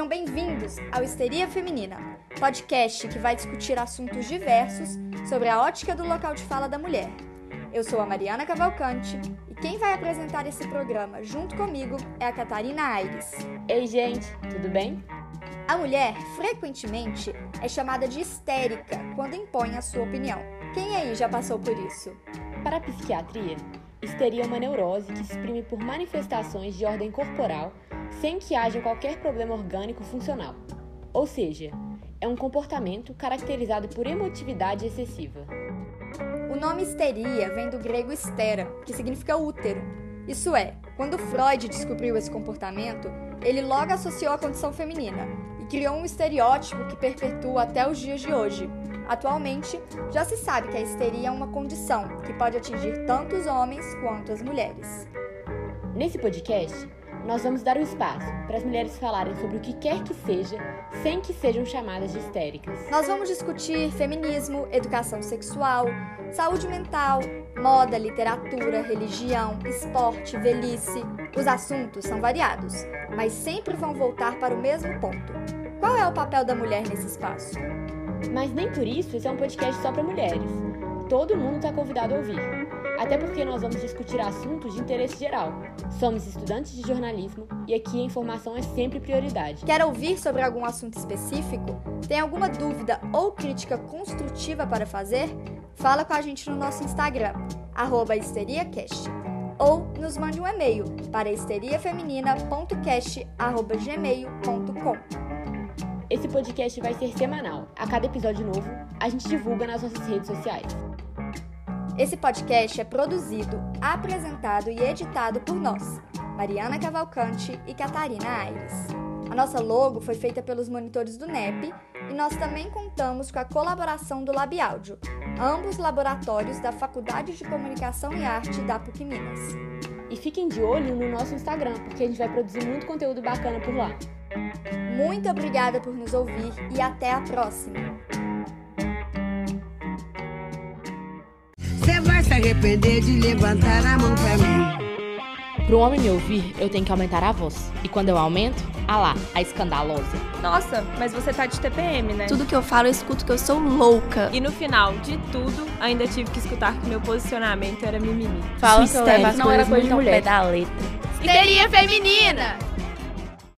bem-vindos ao Histeria Feminina, podcast que vai discutir assuntos diversos sobre a ótica do local de fala da mulher. Eu sou a Mariana Cavalcante e quem vai apresentar esse programa junto comigo é a Catarina Aires. Ei, gente, tudo bem? A mulher, frequentemente, é chamada de histérica quando impõe a sua opinião. Quem aí já passou por isso? Para a psiquiatria, histeria é uma neurose que se exprime por manifestações de ordem corporal sem que haja qualquer problema orgânico funcional. Ou seja, é um comportamento caracterizado por emotividade excessiva. O nome histeria vem do grego histera, que significa útero. Isso é, quando Freud descobriu esse comportamento, ele logo associou a condição feminina e criou um estereótipo que perpetua até os dias de hoje. Atualmente, já se sabe que a histeria é uma condição que pode atingir tanto os homens quanto as mulheres. Nesse podcast, nós vamos dar o um espaço para as mulheres falarem sobre o que quer que seja, sem que sejam chamadas de histéricas. Nós vamos discutir feminismo, educação sexual, saúde mental, moda, literatura, religião, esporte, velhice. Os assuntos são variados, mas sempre vão voltar para o mesmo ponto. Qual é o papel da mulher nesse espaço? Mas nem por isso esse é um podcast só para mulheres. Todo mundo está convidado a ouvir até porque nós vamos discutir assuntos de interesse geral. Somos estudantes de jornalismo e aqui a informação é sempre prioridade. Quer ouvir sobre algum assunto específico? Tem alguma dúvida ou crítica construtiva para fazer? Fala com a gente no nosso Instagram, histeriacast. Ou nos mande um e-mail para histeriafeminina.cast.gmail.com. Esse podcast vai ser semanal. A cada episódio novo, a gente divulga nas nossas redes sociais. Esse podcast é produzido, apresentado e editado por nós, Mariana Cavalcante e Catarina Aires. A nossa logo foi feita pelos monitores do NEP e nós também contamos com a colaboração do Lab Áudio, ambos laboratórios da Faculdade de Comunicação e Arte da PUC Minas. E fiquem de olho no nosso Instagram, porque a gente vai produzir muito conteúdo bacana por lá. Muito obrigada por nos ouvir e até a próxima! Você vai se arrepender de levantar a mão pra mim. Pro homem me ouvir, eu tenho que aumentar a voz. E quando eu aumento, ah lá, a escandalosa. Nossa, mas você tá de TPM, né? Tudo que eu falo, eu escuto que eu sou louca. E no final de tudo, ainda tive que escutar que meu posicionamento era mimimi. Fala que eu levo as não era coisa de mulher. da letra. Histeria feminina!